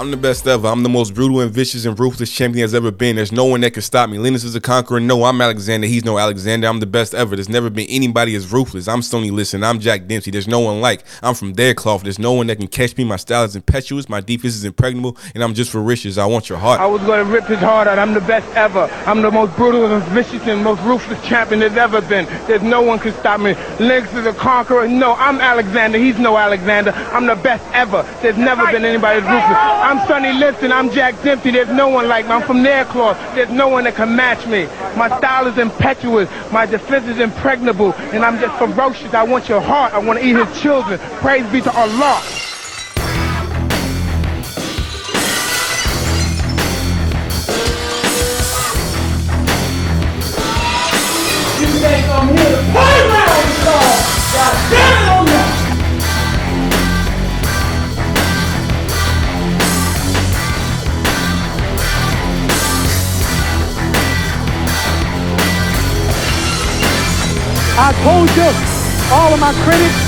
I'm the best ever. I'm the most brutal and vicious and ruthless champion has ever been. There's no one that can stop me. Lennox is a conqueror. No, I'm Alexander. He's no Alexander. I'm the best ever. There's never been anybody as ruthless. I'm Sonny Liston. I'm Jack Dempsey. There's no one like. I'm from their cloth. There's no one that can catch me. My style is impetuous. My defense is impregnable. And I'm just for riches. I want your heart. I was going to rip his heart out. I'm the best ever. I'm the most brutal and vicious and most ruthless champion there's ever been. There's no one can stop me. Lennox is a conqueror. No, I'm Alexander. He's no Alexander. I'm the best ever. There's never been anybody as ruthless. I'm Sonny Liston. I'm Jack Dempsey. There's no one like me. I'm from cloth. There's no one that can match me. My style is impetuous. My defense is impregnable. And I'm just ferocious. I want your heart. I want to eat his children. Praise be to Allah. All of my critics,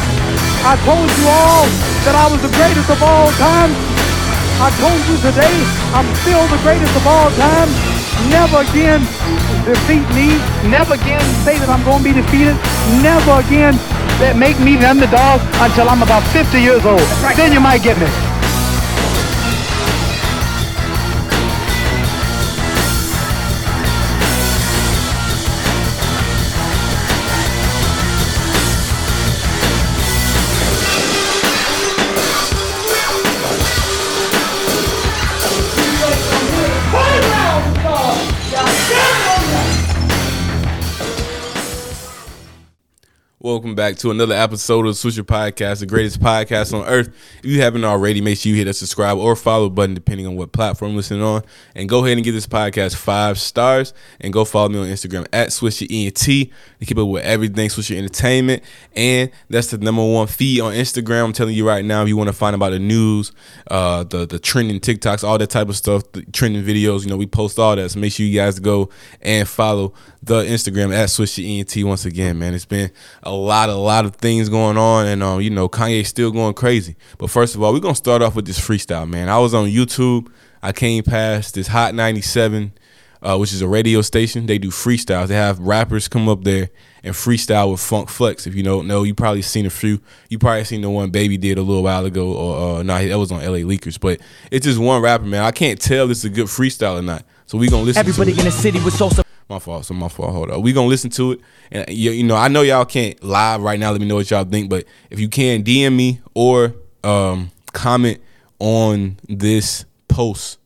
I told you all that I was the greatest of all time. I told you today, I'm still the greatest of all time. Never again defeat me. Never again say that I'm going to be defeated. Never again that make me the underdog until I'm about 50 years old. Then you might get me. Welcome back to another episode of Swisher Podcast, the greatest podcast on earth. If you haven't already, make sure you hit that subscribe or follow button depending on what platform you're listening on. And go ahead and give this podcast five stars. And go follow me on Instagram at SwisherENT to keep up with everything Swisher Entertainment. And that's the number one feed on Instagram. I'm telling you right now, if you want to find about the news, uh, the the trending TikToks, all that type of stuff, the trending videos, you know, we post all that. So make sure you guys go and follow the Instagram at SwisherENT once again, man. It's been a lot, a lot of things going on, and um, you know, Kanye's still going crazy. But first of all, we're gonna start off with this freestyle, man. I was on YouTube. I came past this Hot 97, uh, which is a radio station. They do freestyles. They have rappers come up there and freestyle with Funk Flex. If you don't know, you probably seen a few. You probably seen the one Baby did a little while ago, or uh, no, that was on LA Leakers. But it's just one rapper, man. I can't tell this is a good freestyle or not. So we gonna listen. Everybody in the city was so. My fault. So my fault. Hold up. We gonna listen to it, and you, you know, I know y'all can't live right now. Let me know what y'all think. But if you can, DM me or um, comment on this post.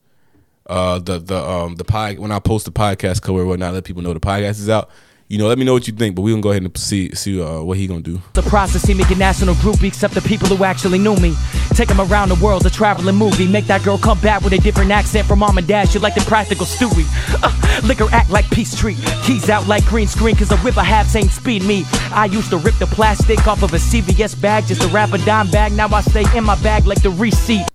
Uh, the the um the pod when I post the podcast cover or whatnot, let people know the podcast is out. You know, let me know what you think. But we're gonna go ahead and see see uh, what he gonna do. Surprised to see me get national groupie, except the people who actually knew me. Take them around the world, a traveling movie. Make that girl come back with a different accent from mom and dad. She like the practical Stewie. Uh, liquor act like Peachtree. Keys out like green screen, cause the whip I have ain't speed me. I used to rip the plastic off of a CVS bag just to wrap a dime bag. Now I stay in my bag like the receipt.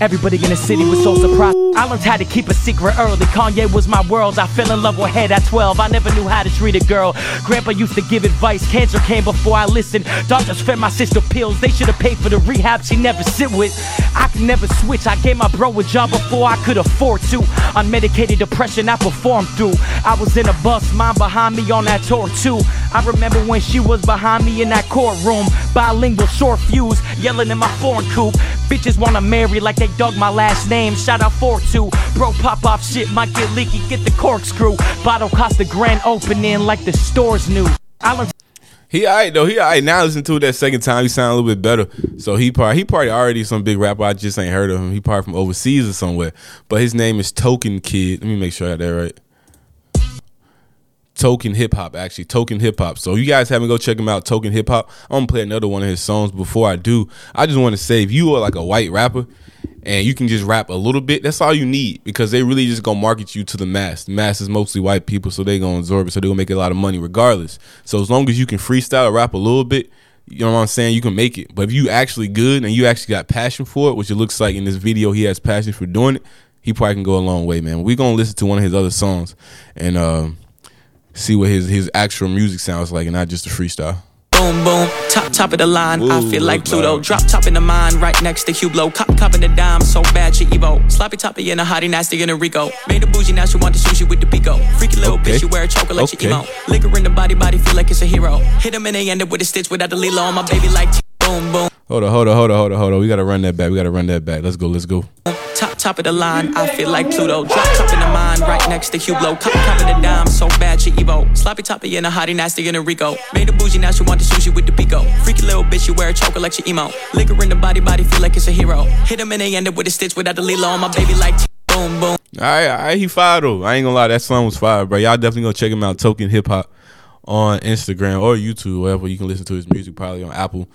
Everybody in the city was so surprised. I learned how to keep a secret early. Kanye was my world. I fell in love with head at 12. I never knew how to treat a girl. Grandpa used to give advice. Cancer came before I listened. Doctors fed my sister pills. They should have paid for the rehab she never sit with. I could never switch. I gave my bro a job before I could afford to. Unmedicated depression I performed through. I was in a bus, mine behind me on that tour too. I remember when she was behind me in that courtroom. Bilingual, short fuse, yelling in my foreign coupe. Bitches wanna marry like they dug my last name. Shout out 4-2. Bro, pop off shit might get leaky. Get the corkscrew. Bottle cost the grand opening like the store's new. I learned He alright though. He alright now. Listen to it that second time. He sound a little bit better. So he probably he probably already some big rapper. I just ain't heard of him. He probably from overseas or somewhere. But his name is Token Kid. Let me make sure I got that right. Token Hip Hop, actually. Token Hip Hop. So you guys haven't go check him out, Token Hip Hop. I'm gonna play another one of his songs. Before I do, I just want to say if you are like a white rapper and you can just rap a little bit, that's all you need because they really just gonna market you to the mass. The mass is mostly white people, so they gonna absorb it, so they gonna make a lot of money regardless. So as long as you can freestyle, rap a little bit, you know what I'm saying? You can make it. But if you actually good and you actually got passion for it, which it looks like in this video he has passion for doing it, he probably can go a long way, man. We're gonna listen to one of his other songs and uh, see what his his actual music sounds like and not just a freestyle. Boom, boom, top, top of the line. I feel like Pluto. loud. Drop top in the mind, right next to Hublot. Cop, copping the dime, so bad she Evo. Sloppy toppy in a hottie, nasty in a Rico. Made a bougie, now she want the sushi with the pico. Freaky little Okay. bitch, she wear a choker like Okay. she emo. Liquor in the body, body feel like it's a hero. Hit him and they end up with a stitch without the lilo on my baby like t- boom, boom. Hold on, hold on, hold on, hold on, hold on. We gotta run that back. We gotta run that back. Let's go, let's go. Top, top of the line, I feel like Pluto. Drop top in the mind, right next to Hublot. Cop, copping the dime, so bad she Evo. Sloppy toppy in a hottie, nasty in a Rico. Made a bougie, now she want the sushi with the pico. Freaky little bitch, she wear a choker like she emo. Liquor in the body, body feel like it's a hero. Hit him and they end up with a stitch without the lilo on my baby like boom, boom. All right, all right, he fired though. I ain't gonna lie, that song was fire, bro. Y'all definitely go check him out, Token Hip Hop, on Instagram or YouTube, wherever you can listen to his music, probably on Apple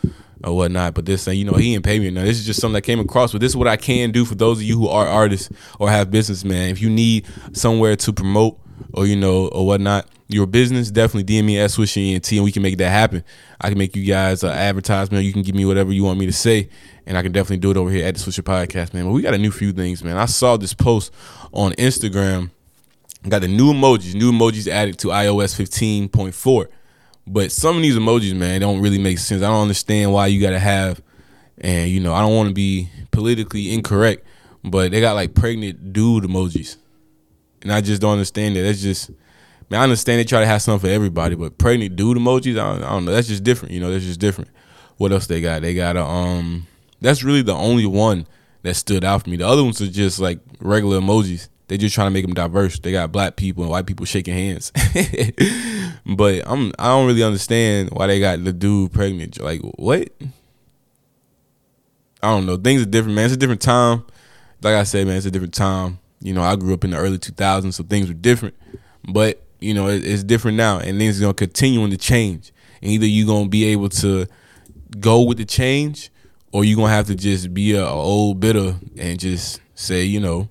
or whatnot. But this thing, you know, he ain't pay me now. This is just something that came across. But this is what I can do for those of you who are artists or have business, man. If you need somewhere to promote or you know or whatnot your business, definitely DM me at SwisherENT and we can make that happen. I can make you guys an advertisement. You can give me whatever you want me to say, and I can definitely do it over here at the Swisher Podcast, man. But we got a new few things, man. I saw this post on Instagram. Got the new emojis, new emojis added to iOS 15.4. But some of these emojis, man, don't really make sense. I don't understand why you gotta have, and you know, I don't want to be politically incorrect, but they got like pregnant dude emojis, and I just don't understand it. That's just, man, I understand they try to have something for everybody, but pregnant dude emojis, I don't, I don't know. That's just different, you know. That's just different. What else they got? They got a um. That's really the only one that stood out for me. The other ones are just like regular emojis. They just trying to make them diverse. They got black people and white people shaking hands. but I'm I don't really understand why they got the dude pregnant. Like what? I don't know. Things are different, man. It's a different time. Like I said, man, it's a different time. You know, I grew up in the early 2000s, so things were different. But you know, it, it's different now, and things are gonna continue to change. And either you're gonna be able to go with the change, or you're gonna have to just be a, a old bitter and just say, you know,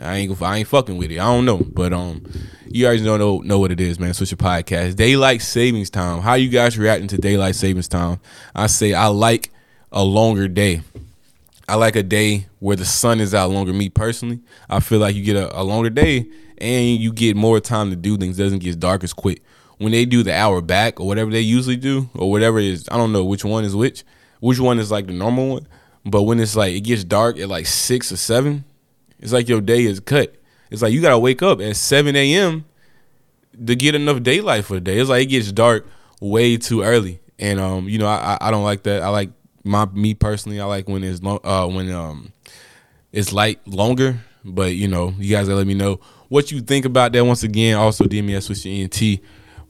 I ain't I ain't fucking with it. I don't know, but um, you guys don't know know what it is, man. Switch your podcast. Daylight savings time. How you guys reacting to daylight savings time? I say I like a longer day. I like a day where the sun is out longer. Me personally, I feel like you get a, a longer day and you get more time to do things. It doesn't get dark as quick. When they do the hour back or whatever they usually do or whatever is, I don't know which one is which. Which one is like the normal one? But when it's like it gets dark at like six or seven, it's like your day is cut. It's like you gotta wake up at seven a.m. to get enough daylight for the day. It's like it gets dark way too early, and um, you know, I I don't like that. I like my me personally. I like when it's long, uh when um it's light longer. But you know, you guys gotta let me know what you think about that. Once again, also DM me at SwisherENT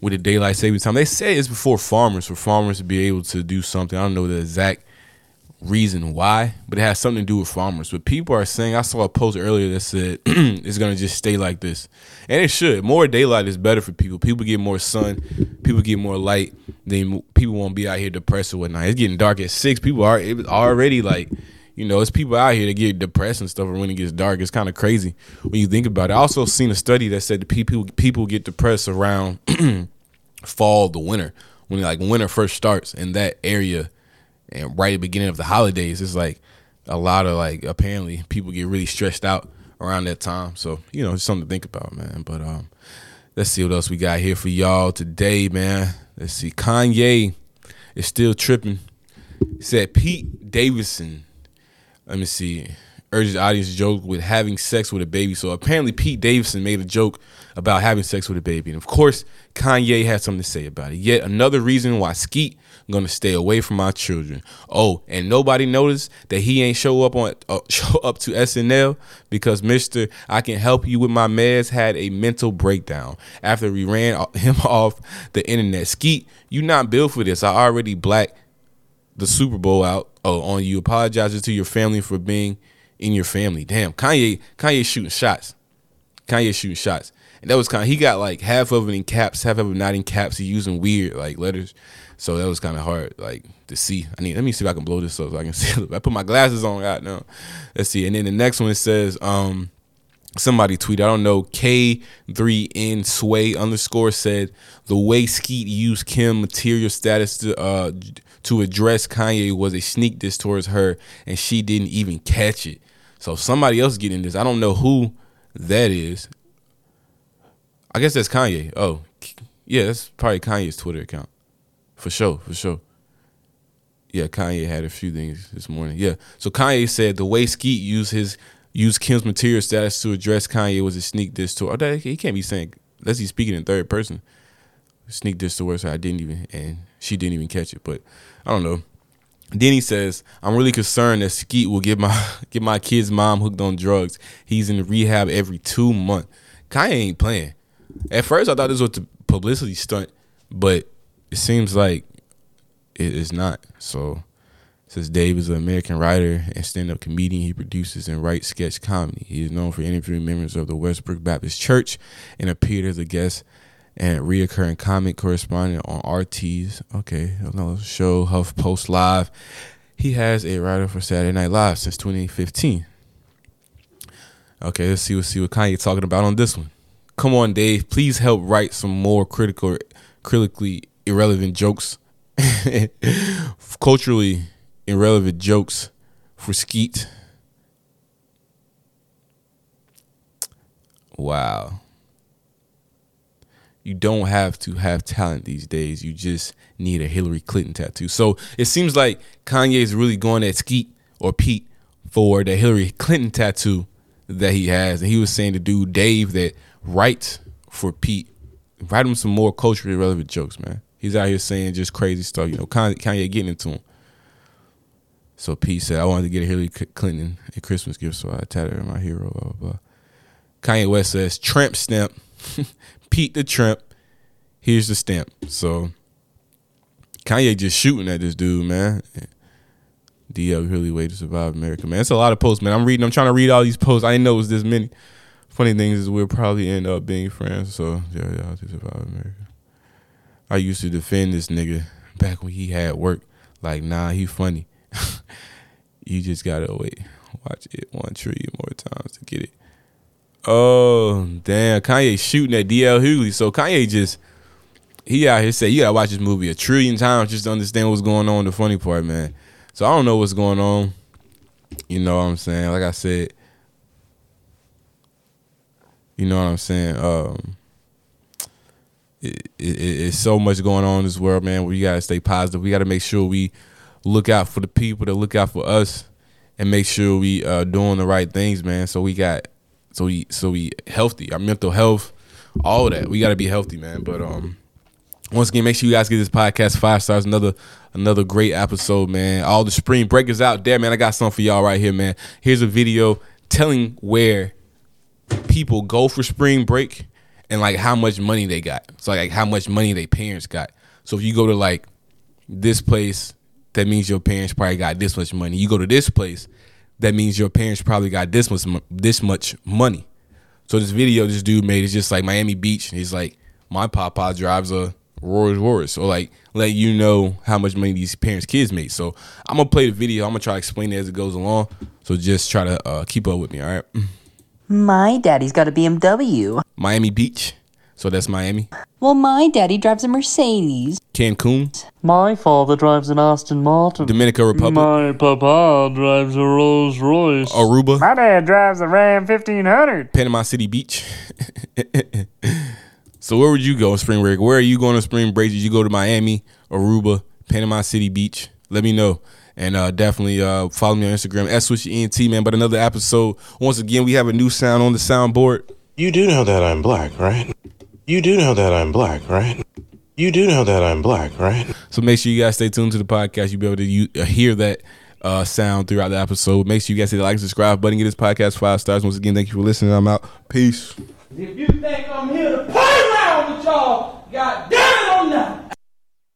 with the daylight saving time. They say it's before farmers for farmers to be able to do something. I don't know the exact reason why, but it has something to do with farmers. But people are saying, I saw a post earlier that said it's gonna just stay like this, and it should. More daylight is better for people. People get more sun, people get more light. Then people won't be out here depressed or whatnot. It's getting dark at six. People are it was already like. You know, it's people out here that get depressed and stuff And when it gets dark. It's kind of crazy when you think about it. I also seen a study that said that people people get depressed around fall the winter when like winter first starts in that area and right at the beginning of the holidays it's like a lot of like apparently people get really stressed out around that time. So you know it's something to think about man. But um let's see what else we got here for y'all today man. Let's see. Kanye is still tripping. He said pete davidson let me see urges the audience to joke with having sex with a baby. So apparently pete davidson made a joke about having sex with a baby. And of course kanye had something to say about it. Yet another reason why skeet gonna stay away from my children oh and nobody noticed that he ain't show up on uh, show up to snl because mr i can help you with my meds had a mental breakdown after we ran him off the internet skeet you not built for this i already black the Super Bowl out oh, on you, apologizing to your family for being in your family. Damn, Kanye, Kanye shooting shots. Kanye shooting shots. And that was kind of he got like half of it in caps, half of it not in caps. He using weird like letters, so that was kind of hard like to see. I need let me see if I can blow this up so I can see. I put my glasses on right now. Let's see. And then the next one says um somebody tweeted, I don't know, K3N Sway underscore said the way Skeet used Kim material status to uh to address Kanye was a sneak diss towards her and she didn't even catch it. So somebody else getting this. I don't know who that is. I guess that's Kanye. Oh, yeah, that's probably Kanye's Twitter account. For sure, for sure. Yeah, Kanye had a few things this morning. Yeah. So Kanye said the way Skeet used his used Kim's material status to address Kanye was a sneak diss to. Oh, he can't be saying unless he's speaking in third person. Sneak diss to her, so I didn't even and she didn't even catch it. But I don't know. Then he says, "I'm really concerned that Skeet will get my get my kid's mom hooked on drugs. He's in rehab every two months. Kanye ain't playing. At first, I thought this was a publicity stunt, but it seems like it is not. So since Dave is an American writer and stand-up comedian. He produces and writes sketch comedy. He is known for interviewing members of the Westboro Baptist Church and appeared as a guest and reoccurring comic correspondent on RT's okay another show HuffPost Live. He has a writer for Saturday Night Live since 2015. Okay, let's see what see what Kanye talking about on this one. Come on, Dave. Please help write some more critical, critically irrelevant jokes. Culturally irrelevant jokes for Skeet. Wow. You don't have to have talent these days. You just need a Hillary Clinton tattoo. So it seems like Kanye is really going at Skeet or Pete for the Hillary Clinton tattoo that he has. And he was saying to dude Dave that write for Pete, write him some more culturally relevant jokes, man. He's out here saying just crazy stuff. You know, Kanye getting into him. So Pete said, I wanted to get a Hillary Clinton a Christmas gift, so I tatted my hero, blah, blah, blah. Kanye West says, tramp stamp. Pete the tramp. Here's the stamp. So Kanye just shooting at this dude, man. DL Hughley way to survive America, man. It's a lot of posts, man. I'm reading, I'm trying to read all these posts. I didn't know it was this many. Funny things is we'll probably end up being friends. So yeah, yeah, to survive America. I used to defend this nigga back when he had work. Like, nah, he funny. you just gotta wait, watch it one trillion more times to get it. Oh damn, Kanye shooting at DL Hughley. So Kanye just he out here say you gotta watch this movie a trillion times just to understand what's going on. The funny part, man. So I don't know what's going on. You know what I'm saying? Like I said, you know what I'm saying. Um, it, it, it's so much going on in this world, man. We gotta stay positive. We gotta make sure we look out for the people that look out for us and make sure we uh doing the right things, man. So we got so we so we healthy, our mental health, all that. We gotta be healthy, man. But um once again, make sure you guys get this podcast five stars. Another another great episode, man. All the spring breakers out there, man. I got something for y'all right here, man. Here's a video telling where people go for spring break and like how much money they got. So like how much money their parents got. So if you go to like this place that means your parents probably got this much money. You go to this place, that means your parents probably got this much this much money. So this video this dude made is just like Miami Beach. He's like, my papa drives a Rolls Royce, or like let you know how much money these parents' kids make. So I'm gonna play the video. I'm gonna try to explain it as it goes along. So just try to uh, keep up with me. All right. My daddy's got a BMW. Miami Beach. So that's Miami. Well, my daddy drives a Mercedes. Cancun. My father drives an Aston Martin. Dominican Republic. My papa drives a Rolls Royce. Aruba. My dad drives a Ram 1500. Panama City Beach. so where would you go on spring break? Where are you going to spring break? Did you go to Miami, Aruba, Panama City Beach? Let me know. And uh, definitely uh, follow me on Instagram S at SwisherENT, man. But another episode. Once again, we have a new sound on the soundboard. You do know that I'm black, right? You do know that I'm black, right? You do know that I'm black, right? So make sure you guys stay tuned to the podcast. You'll be able to you, uh, hear that uh, sound throughout the episode. Make sure you guys hit the like and subscribe button. Get this podcast five stars. Once again, thank you for listening. I'm out. Peace. If you think I'm here to play around with y'all, god damn it, I'm not.